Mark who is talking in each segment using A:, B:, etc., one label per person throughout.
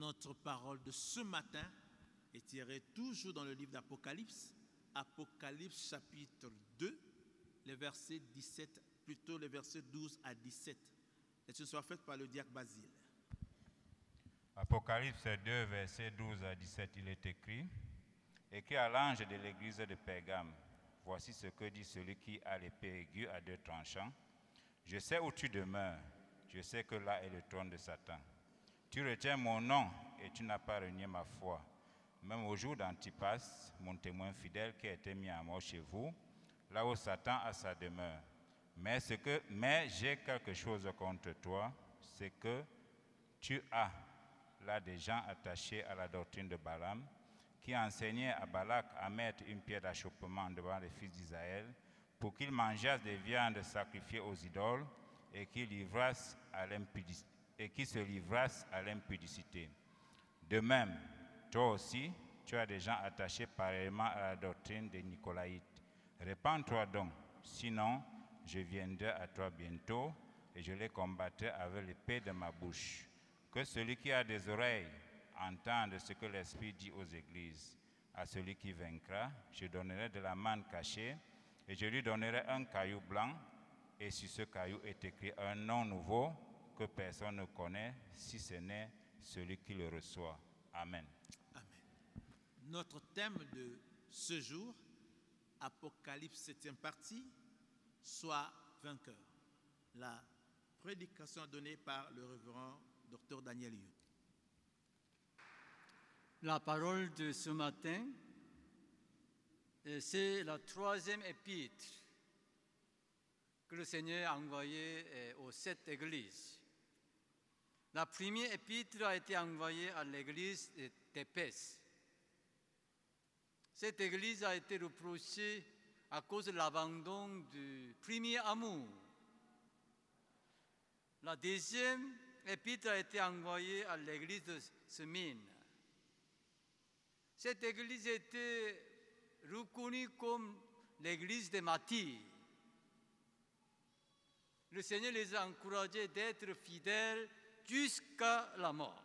A: Notre parole de ce matin est tirée toujours dans le livre d'Apocalypse, Apocalypse chapitre 2, les versets 17, plutôt les versets 12 à 17. Et ce soit fait par le diacre Basile.
B: Apocalypse 2, versets 12 à 17, il est écrit Écrit à l'ange de l'église de Pergame Voici ce que dit celui qui a l'épée aiguë à deux tranchants. Je sais où tu demeures, je sais que là est le trône de Satan. Tu retiens mon nom et tu n'as pas renié ma foi. Même au jour d'Antipas, mon témoin fidèle qui a été mis à mort chez vous, là où Satan a sa demeure. Mais, que, mais j'ai quelque chose contre toi, c'est que tu as là des gens attachés à la doctrine de Balaam, qui enseignait à Balak à mettre une pierre d'achoppement devant les fils d'Israël pour qu'ils mangeassent des viandes sacrifiées aux idoles et qu'ils livrassent à l'impudicité et qui se livrassent à l'impudicité. De même, toi aussi, tu as des gens attachés pareillement à la doctrine des Nicolaïtes. Répands-toi donc, sinon je viendrai à toi bientôt et je les combattrai avec l'épée de ma bouche. Que celui qui a des oreilles entende ce que l'Esprit dit aux églises. À celui qui vaincra, je donnerai de la manne cachée et je lui donnerai un caillou blanc et sur ce caillou est écrit un nom nouveau que personne ne connaît si ce n'est celui qui le reçoit. Amen.
A: Amen. Notre thème de ce jour, Apocalypse 7 partie, soit vainqueur. La prédication donnée par le révérend Dr Daniel Yu.
C: La parole de ce matin, c'est la troisième épître que le Seigneur a envoyée euh, aux sept églises. La première épître a été envoyée à l'église d'Éphèse. Cette église a été reprochée à cause de l'abandon du premier amour. La deuxième épître a été envoyée à l'église de Smyrne. Cette église était reconnue comme l'église des martyrs. Le Seigneur les a encouragés d'être fidèles jusqu'à la mort.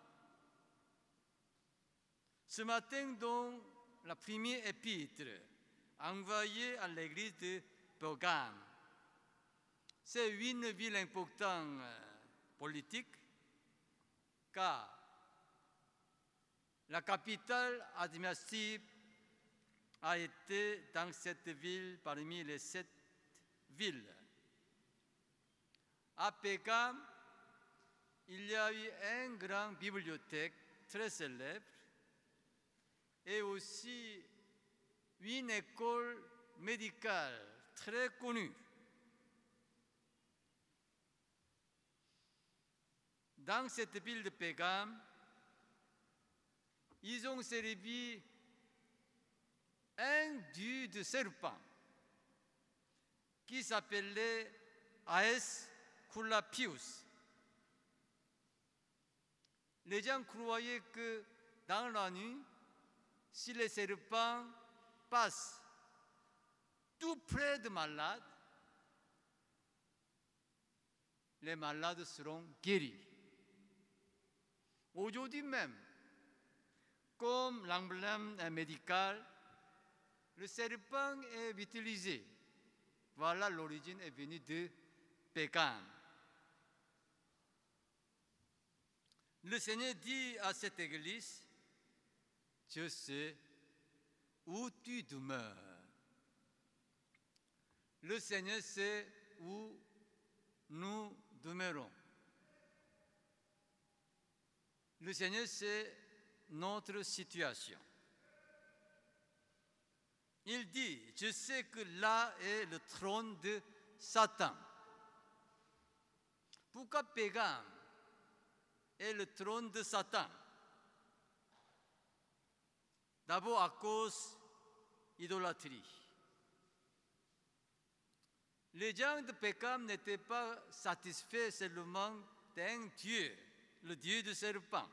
C: Ce matin, donc, la première épître envoyée à l'église de Pergame. C'est une ville importante euh, politique car la capitale administrative a été dans cette ville parmi les sept villes. À Pergame, il y a eu une grande bibliothèque très célèbre et aussi une école médicale très connue. Dans cette ville de Pégam, ils ont servi un dieu de serpent qui s'appelait Aes Kulapius. Les gens croyaient que dans la nuit, si les serpents passent tout près de malades, les malades seront guéris. Aujourd'hui même, comme l'emblème médical, le serpent est utilisé. Voilà l'origine est venue de Pékin. Le Seigneur dit à cette église, je sais où tu demeures. Le Seigneur sait où nous demeurons. Le Seigneur sait notre situation. Il dit, je sais que là est le trône de Satan. Pourquoi Pégame est le trône de Satan. D'abord à cause idolâtrie. Les gens de Pécam n'étaient pas satisfaits seulement d'un Dieu, le Dieu du serpent.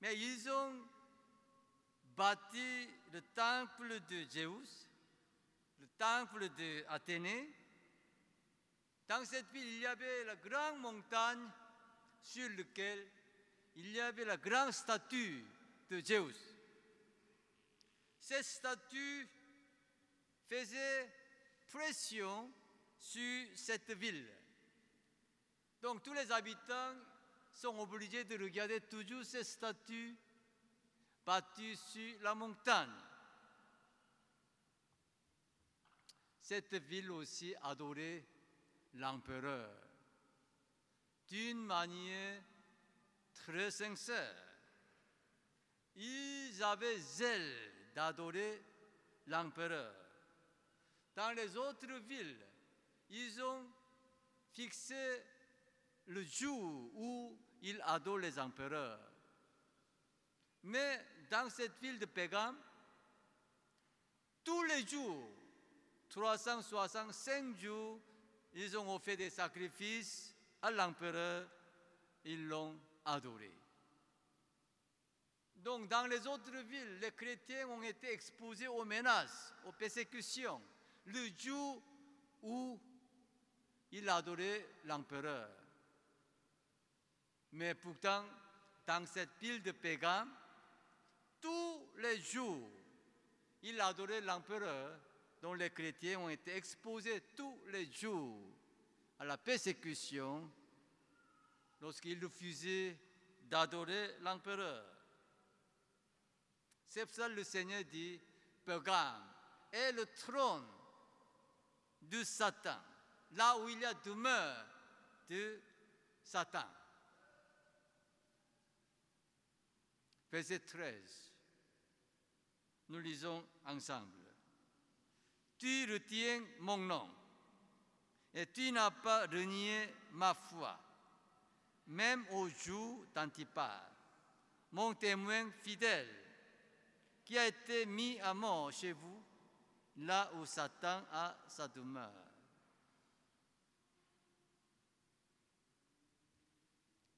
C: Mais ils ont bâti le temple de Zeus, le temple d'Athénée. Dans cette ville, il y avait la grande montagne sur lequel il y avait la grande statue de Zeus. Cette statue faisait pression sur cette ville. Donc tous les habitants sont obligés de regarder toujours ces statues bâties sur la montagne. Cette ville aussi adorait l'empereur d'une manière très sincère. Ils avaient zèle d'adorer l'empereur. Dans les autres villes, ils ont fixé le jour où ils adorent les empereurs. Mais dans cette ville de Pégam, tous les jours, 365 jours, ils ont offert des sacrifices l'empereur, ils l'ont adoré. Donc dans les autres villes, les chrétiens ont été exposés aux menaces, aux persécutions, le jour où ils adoraient l'empereur. Mais pourtant, dans cette ville de Pégam, tous les jours, ils adoraient l'empereur dont les chrétiens ont été exposés tous les jours à la persécution lorsqu'ils refusaient d'adorer l'empereur. C'est pour ça que le Seigneur dit, Pégam est le trône de Satan, là où il y a demeure de Satan. Verset 13. Nous lisons ensemble. Tu retiens mon nom et tu n'as pas renié ma foi, même au jour d'Antipas, mon témoin fidèle, qui a été mis à mort chez vous, là où Satan a sa demeure.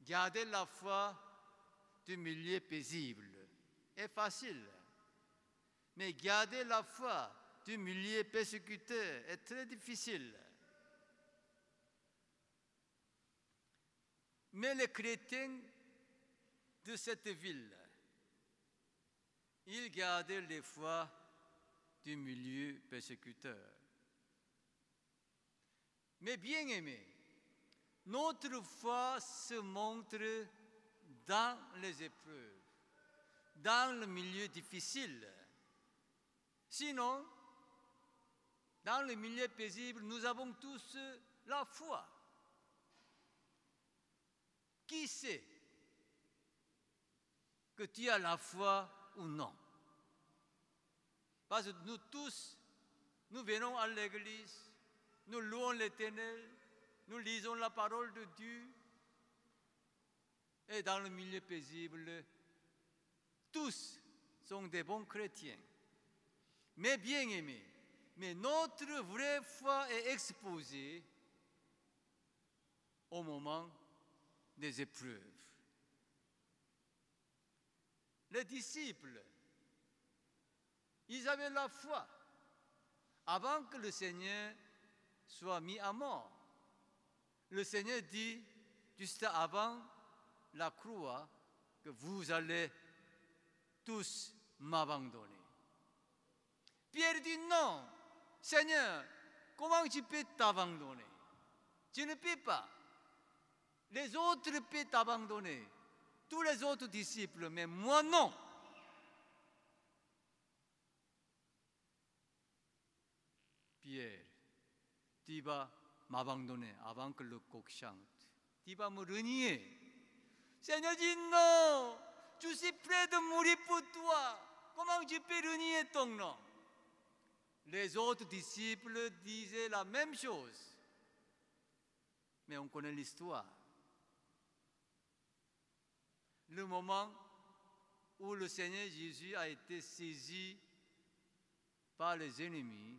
C: Gardez la foi du milieu paisible est facile, mais garder la foi du milieu persécuteur est très difficile. Mais les chrétiens de cette ville, ils gardaient les foi du milieu persécuteur. Mais bien aimé, notre foi se montre dans les épreuves, dans le milieu difficile. Sinon, dans le milieu paisible, nous avons tous la foi. Que tu as la foi ou non Parce que nous tous, nous venons à l'église, nous louons l'Éternel, nous lisons la parole de Dieu, et dans le milieu paisible, tous sont des bons chrétiens. Mais bien aimés, mais notre vraie foi est exposée au moment des épreuves. Les disciples, ils avaient la foi avant que le Seigneur soit mis à mort. Le Seigneur dit, juste avant la croix, que vous allez tous m'abandonner. Pierre dit non, Seigneur, comment tu peux t'abandonner? Tu ne peux pas. Les autres peuvent t'abandonner, tous les autres disciples, mais moi non. Pierre, tu vas m'abandonner avant que le coq chante. Tu vas me renier. Seigneur dit non, je suis prêt de mourir pour toi. Comment tu peux renier ton nom? Les autres disciples disaient la même chose. Mais on connaît l'histoire. Le moment où le Seigneur Jésus a été saisi par les ennemis,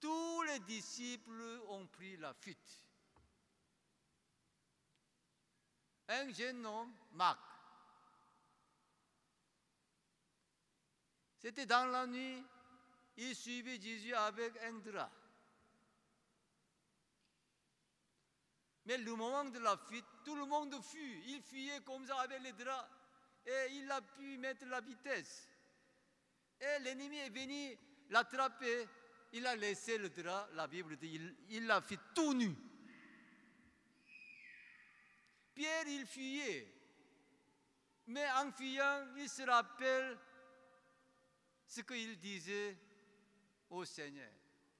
C: tous les disciples ont pris la fuite. un jeune homme, Marc. C'était dans la nuit, il suivait Jésus avec un drap. Mais le moment de la fuite, tout le monde fuit. Il fuyait comme ça avec les draps. Et il a pu mettre la vitesse. Et l'ennemi est venu l'attraper. Il a laissé le drap, la Bible dit, il l'a fait tout nu. Pierre, il fuyait. Mais en fuyant, il se rappelle ce qu'il disait au Seigneur.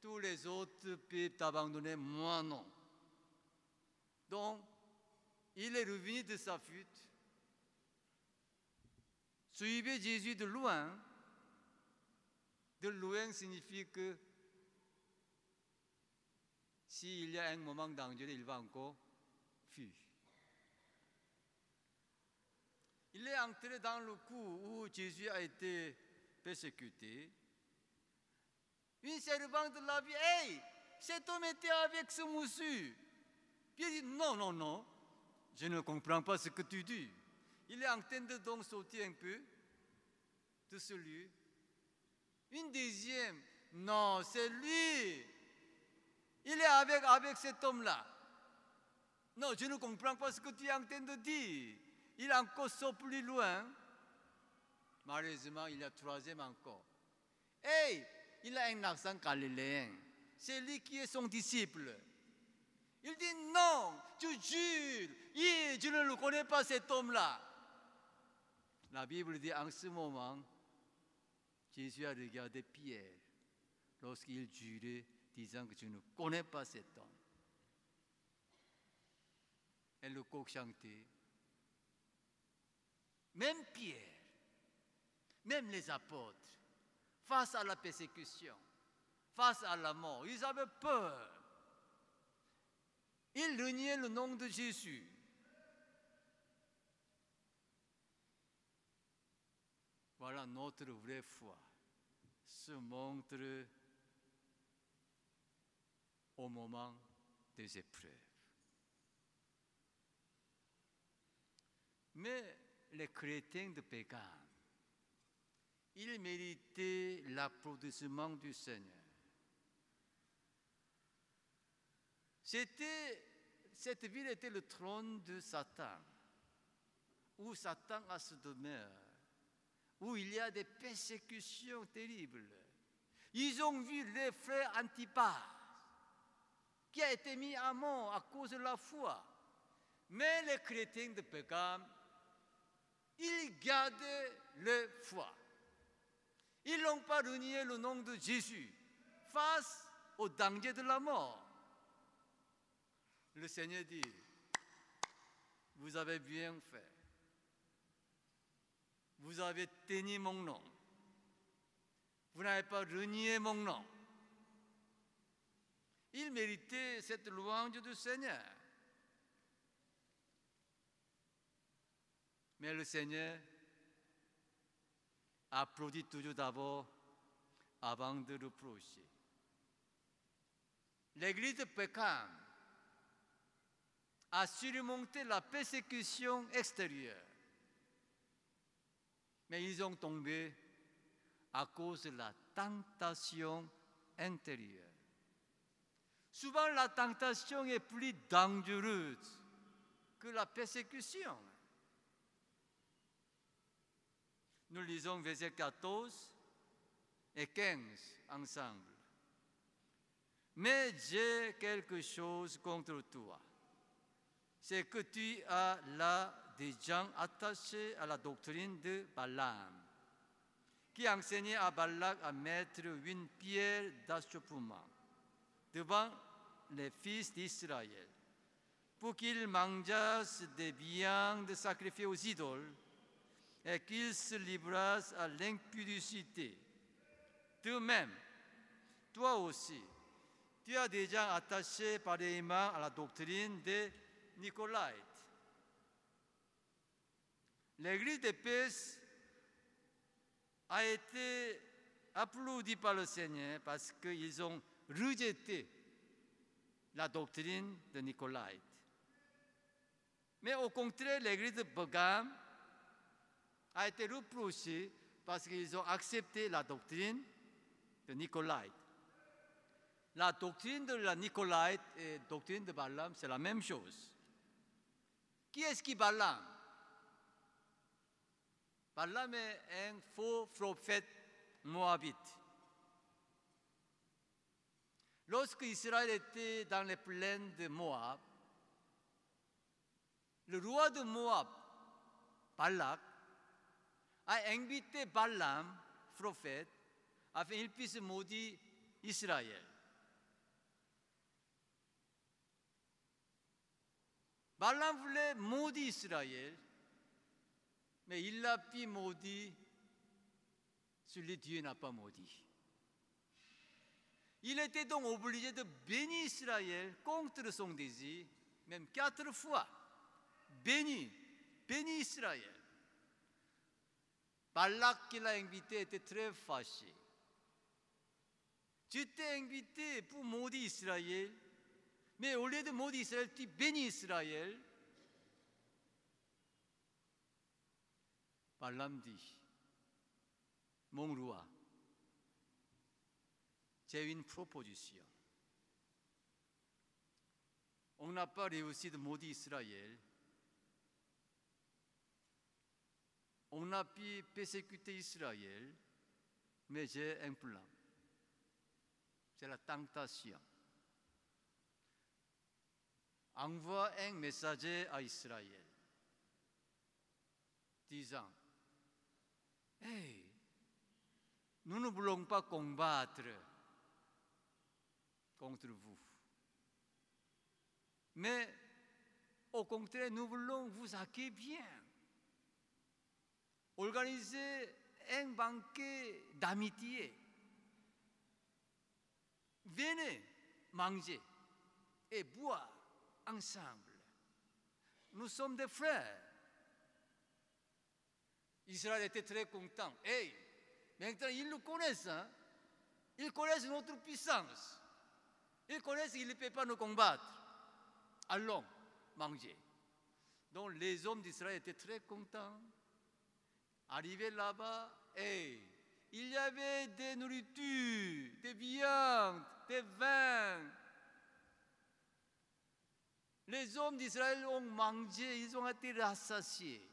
C: Tous les autres peuvent t'abandonner, moi non. Donc, il est revenu de sa fuite. Suivez Jésus de loin. De loin signifie que s'il y a un moment dangereux, il va encore fuir. Il est entré dans le coup où Jésus a été persécuté. Une servante l'a vu, hey, cet homme était avec ce monsieur. Puis il dit, non, non, non, je ne comprends pas ce que tu dis. Il est en train de donc sauter un peu de ce lieu. Une deuxième, non, c'est lui. Il est avec, avec cet homme-là. Non, je ne comprends pas ce que tu es en train de dire. Il encore saute plus loin. Malheureusement, il y a troisième encore. Hey, il a un accent galiléen. C'est lui qui est son disciple. Il dit non, tu jures, je ne le connais pas cet homme-là. La Bible dit en ce moment, Jésus a regardé Pierre lorsqu'il jurait, disant que tu ne connais pas cet homme. Et le coq chantait. Même Pierre, même les apôtres, face à la persécution, face à la mort, ils avaient peur. Ils reniaient le nom de Jésus. Voilà notre vraie foi se montre au moment des épreuves. Mais les chrétiens de Pékin, ils méritaient l'applaudissement du Seigneur. C'était, cette ville était le trône de Satan, où Satan a se demeure, où il y a des persécutions terribles. Ils ont vu les frères Antipas, qui a été mis à mort à cause de la foi. Mais les chrétiens de Pékin, ils gardaient leur foi. Ils n'ont pas renié le nom de Jésus face au danger de la mort. Le Seigneur dit, vous avez bien fait. Vous avez tenu mon nom. Vous n'avez pas renié mon nom. Il méritait cette louange du Seigneur. Mais le Seigneur applaudit toujours d'abord avant de reprocher. L'église de Pékin a surmonté la persécution extérieure. Mais ils ont tombé à cause de la tentation intérieure. Souvent, la tentation est plus dangereuse que la persécution. Nous lisons versets 14 et 15 ensemble. Mais j'ai quelque chose contre toi. C'est que tu as là des gens attachés à la doctrine de Balaam, qui enseignait à Balak à mettre une pierre d'achoppement devant les fils d'Israël, pour qu'ils mangeassent des viandes sacrifiées aux idoles et qu'ils se librassent à l'impudicité. De même, toi aussi, tu as déjà attaché pareillement à la doctrine des Nicolaïtes. L'église d'Éphèse a été applaudie par le Seigneur parce qu'ils ont rejeté la doctrine de Nicolaïte. Mais au contraire, l'église de Bogam a été reproché parce qu'ils ont accepté la doctrine de Nicolaïte. La doctrine de la Nicolaïte et la doctrine de Balaam, c'est la même chose. Qui est-ce qui Balaam? Balaam est un faux prophète moabite. Lorsque Israël était dans les plaines de Moab, le roi de Moab, Balak, a invité Balaam, prophète, afin qu'il puisse maudire Israël. Balaam voulait maudire Israël, mais il l'a pu maudire celui Dieu n'a pas maudit. Il était donc obligé de bénir Israël contre son désir, même quatre fois. Béni, béni Israël. Balak qui l'a invité était très fâché. Tu t'es invité pour maudire Israël, mais au lieu de maudire Israël, tu bénis Israël. Balaam dit, mon roi, j'ai une proposition. On n'a pas réussi de maudire Israël. On a pu persécuter Israël, mais j'ai un plan. C'est la tentation. Envoie un messager à Israël, disant, Nous ne voulons pas combattre contre vous. Mais au contraire, nous voulons vous accueillir bien. Organiser un banquet d'amitié. Venez manger et boire ensemble. Nous sommes des frères. Israël était très content. Hey, maintenant ils nous connaissent. Hein? Ils connaissent notre puissance. Ils connaissent qu'ils ne peuvent pas nous combattre. Allons manger. Donc les hommes d'Israël étaient très contents. Arrivés là-bas, hey, il y avait des nourritures, des viandes, des vins. Les hommes d'Israël ont mangé, ils ont été rassasiés.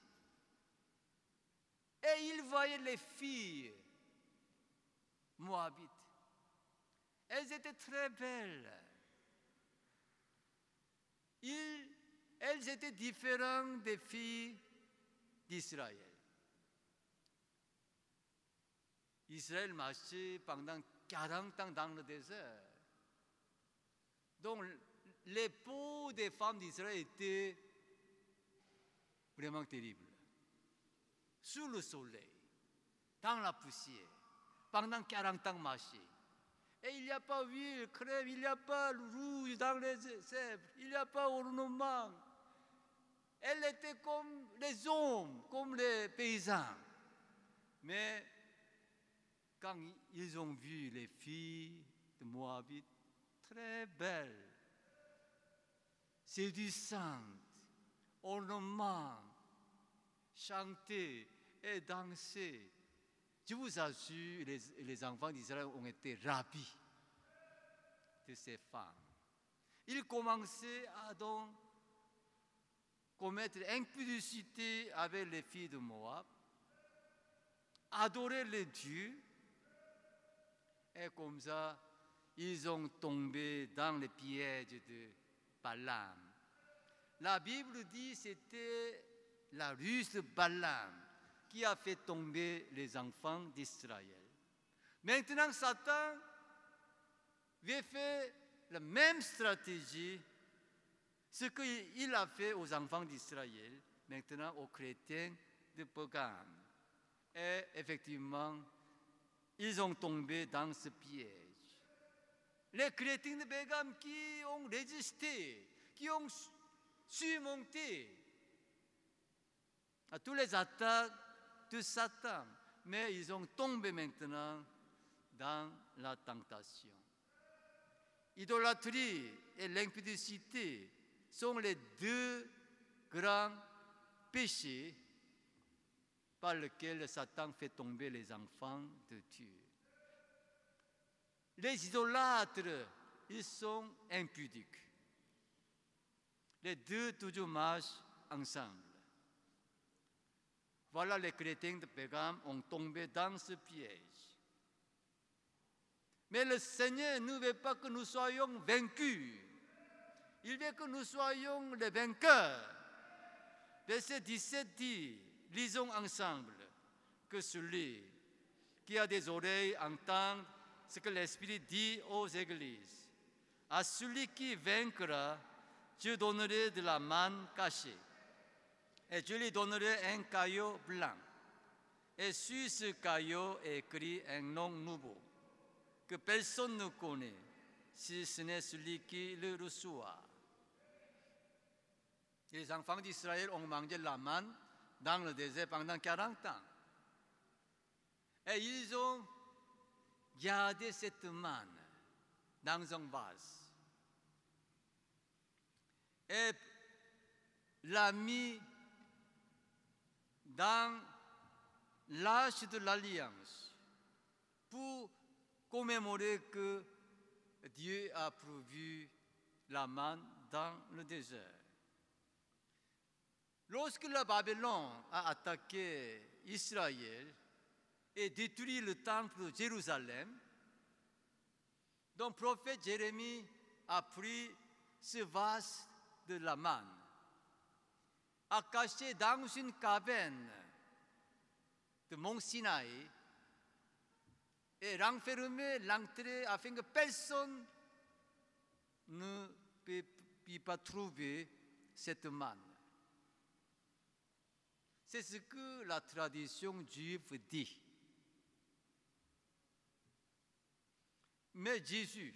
C: Et ils voyaient les filles moabites. Elles étaient très belles. Elles étaient différentes des filles d'Israël. Israël marchait pendant 40 ans dans le désert. Donc, les peaux des femmes d'Israël étaient vraiment terribles. Sous le soleil, dans la poussière, pendant 40 ans marché. Et il n'y a pas huile, crème, il n'y a pas rouge dans les zèbres, il n'y a pas ornement. Elle était comme les hommes, comme les paysans. Mais quand ils ont vu les filles de Moabit, très belles, séduisantes, ornements, chanter et danser, je vous assure, les, enfants d'Israël ont été ravis de ces femmes. Ils commençaient à donc commettre impudicité avec les filles de Moab, adorer les dieux, et comme ça, ils ont tombé dans les pièges de Balaam. La Bible dit que c'était la ruse de Balaam qui a fait tomber les enfants d'Israël. Maintenant, Satan veut faire la même stratégie, ce qu'il a fait aux enfants d'Israël, maintenant aux chrétiens de Pogam. Et effectivement, ils ont tombé dans ce piège. Les chrétiens de Pogam qui ont résisté, qui ont su- surmonté à tous les attaques de Satan, mais ils ont tombé maintenant dans la tentation. Idolâtrie et l'impudicité sont les deux grands péchés par lesquels Satan fait tomber les enfants de Dieu. Les idolâtres, ils sont impudiques. Les deux toujours marchent ensemble. Voilà les chrétiens de Pégame ont tombé dans ce piège. Mais le Seigneur ne veut pas que nous soyons vaincus. Il veut que nous soyons les vainqueurs. Verset 17 dit, lisons ensemble, que celui qui a des oreilles entende ce que l'Esprit dit aux églises. À celui qui vaincra, je donnerai de la manne cachée. Et je lui donnerai un caillot blanc. Et sur ce caillot écrit un nom nouveau, que personne ne connaît, si ce n'est celui qui le reçoit. Les enfants d'Israël ont mangé la manne dans le désert pendant 40 ans. Et ils ont gardé cette manne dans un vase. Et l'a mis dans l'âge de l'alliance pour commémorer que Dieu a prévu la manne dans le désert. Lorsque la Babylone a attaqué Israël et détruit le temple de Jérusalem, donc le prophète Jérémie a pris ce vase de la manne, a caché dans une caverne de Mont Sinaï et renfermé l'entrée afin que personne ne puisse pas trouver cette manne. C'est ce que la tradition juive dit. Mais Jésus,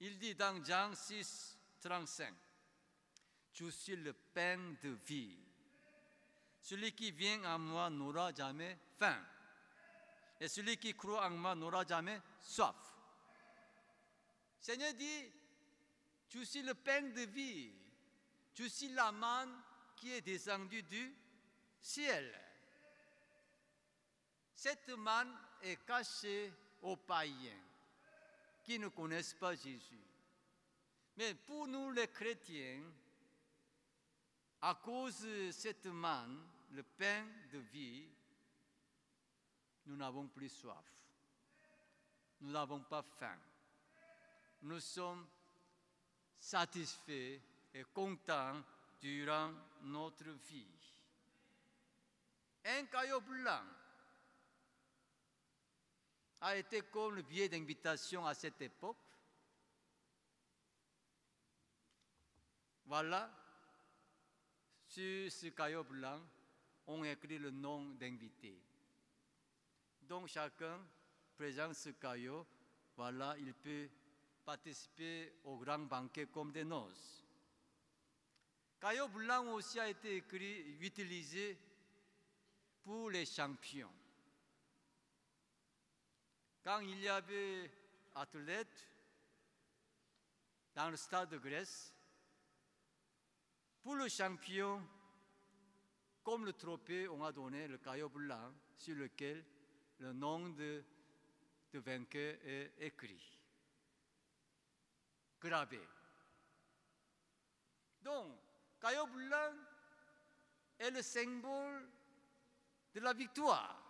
C: il dit dans Jean 6, 35, Je suis le pain de vie. Celui qui vient à moi n'aura jamais faim. Et celui qui croit en moi n'aura jamais soif. Seigneur dit, tu suis le pain de vie. Tu suis la manne qui est descendue du ciel. Cette manne est cachée aux païens qui ne connaissent pas Jésus. Mais pour nous les chrétiens, à cause de cette manne, le pain de vie, nous n'avons plus soif. Nous n'avons pas faim. Nous sommes satisfaits et contents durant notre vie. Un caillou blanc a été comme le billet d'invitation à cette époque. Voilà, sur ce caillou blanc, on écrit le nom d'invité. Donc chacun présente ce caillou, voilà, il peut participer au grand banquet comme des noces. Caillou blanc aussi a été écrit, utilisé pour les champions. Quand il y avait athlètes dans le stade de Grèce, pour le champion, comme le trophée, on a donné le caillou blanc sur lequel le nom de, vainqueur est écrit, gravé. Donc, caillou blanc est le symbole de la victoire,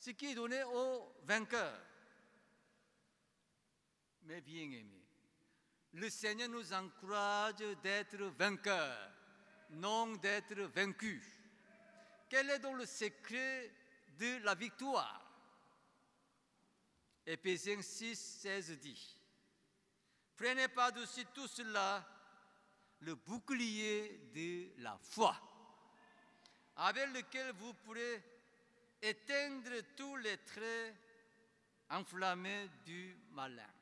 C: ce qui est donné aux vainqueurs. Mais bien aimé, le Seigneur nous encourage d'être vainqueurs, non d'être vaincus. Quel est donc le secret de la victoire? Éphésiens 6, 16 dit, Prenez par-dessus tout cela le bouclier de la foi, avec lequel vous pourrez éteindre tous les traits enflammés du malin.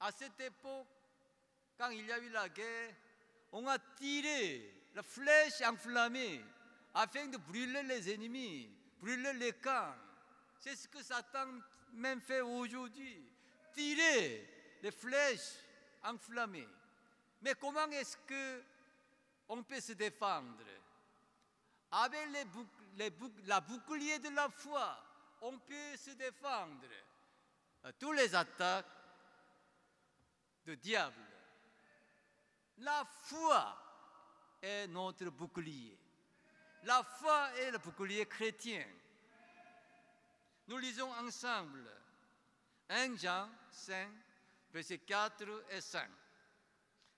C: À cette époque, quand il y a eu la guerre, on a tiré la flèche enflammée afin de brûler les ennemis, brûler les camps. C'est ce que Satan même fait aujourd'hui. Tirer les flèches enflammées. Mais comment est-ce que on peut se défendre? Avec les la bouclier de la foi, on peut se défendre à tous les attaques diable. La foi est notre bouclier. La foi est le bouclier chrétien. Nous lisons ensemble 1 Jean 5, versets 4 et 5.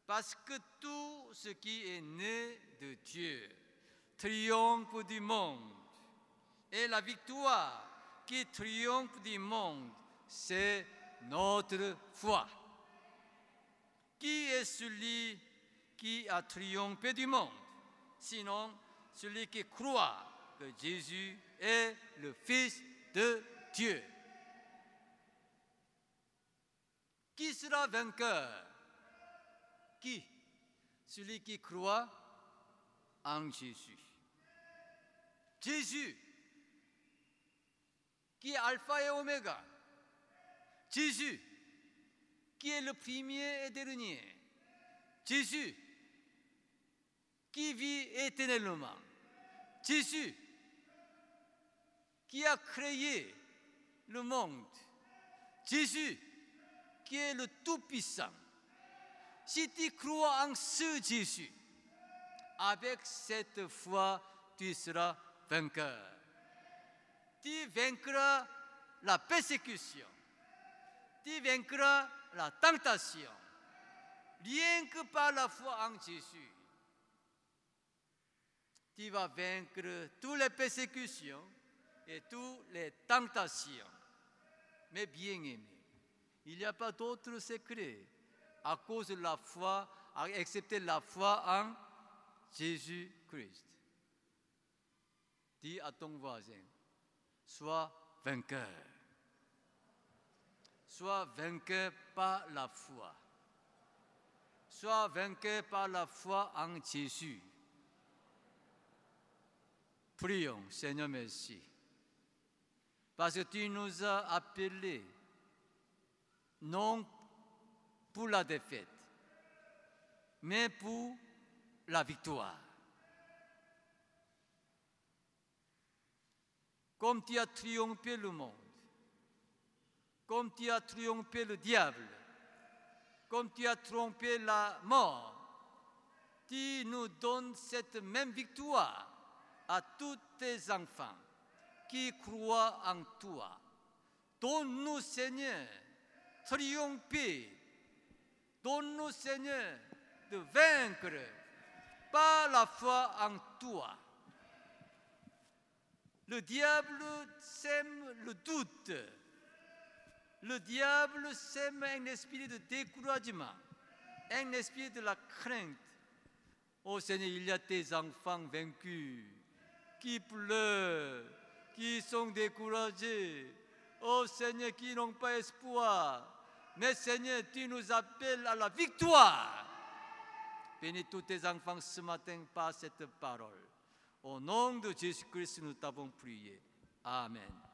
C: Parce que tout ce qui est né de Dieu triomphe du monde. Et la victoire qui triomphe du monde, c'est notre foi. Qui est celui qui a triomphé du monde? Sinon, celui qui croit que Jésus est le Fils de Dieu. Qui sera vainqueur? Qui? Celui qui croit en Jésus. Jésus, qui est alpha et oméga? Jésus, qui est le premier et dernier. Jésus, qui vit éternellement. Jésus, qui a créé le monde. Jésus, qui est le Tout-Puissant. Si tu crois en ce Jésus, avec cette foi, tu seras vainqueur. Tu vaincras la persécution. Tu vaincras la tentation. Rien que par la foi en Jésus. Tu vas vaincre toutes les persécutions et toutes les tentations. Mais bien aimé, il n'y a pas d'autre secret à cause de la foi, excepté la foi en Jésus-Christ. Dis à ton voisin, sois vainqueur. Sois vainqueur par la foi. Sois vainqueur par la foi en Jésus. Prions, Seigneur, merci. Parce que tu nous as appelés, non pour la défaite, mais pour la victoire. Comme tu as triomphé le monde, comme tu as triomphé le diable, comme tu as trompé la mort, tu nous donnes cette même victoire à tous tes enfants qui croient en toi. Donne-nous, Seigneur, triompher. Donne-nous, Seigneur, de vaincre par la foi en toi. Le diable sème le doute. Le diable sème un esprit de découragement, un esprit de la crainte. Oh Seigneur, il y a tes enfants vaincus qui pleurent, qui sont découragés. Oh Seigneur, qui n'ont pas espoir. Mais Seigneur, tu nous appelles à la victoire. Bénis tous tes enfants ce matin par cette parole. Au nom de Jésus-Christ, nous t'avons prié. Amen.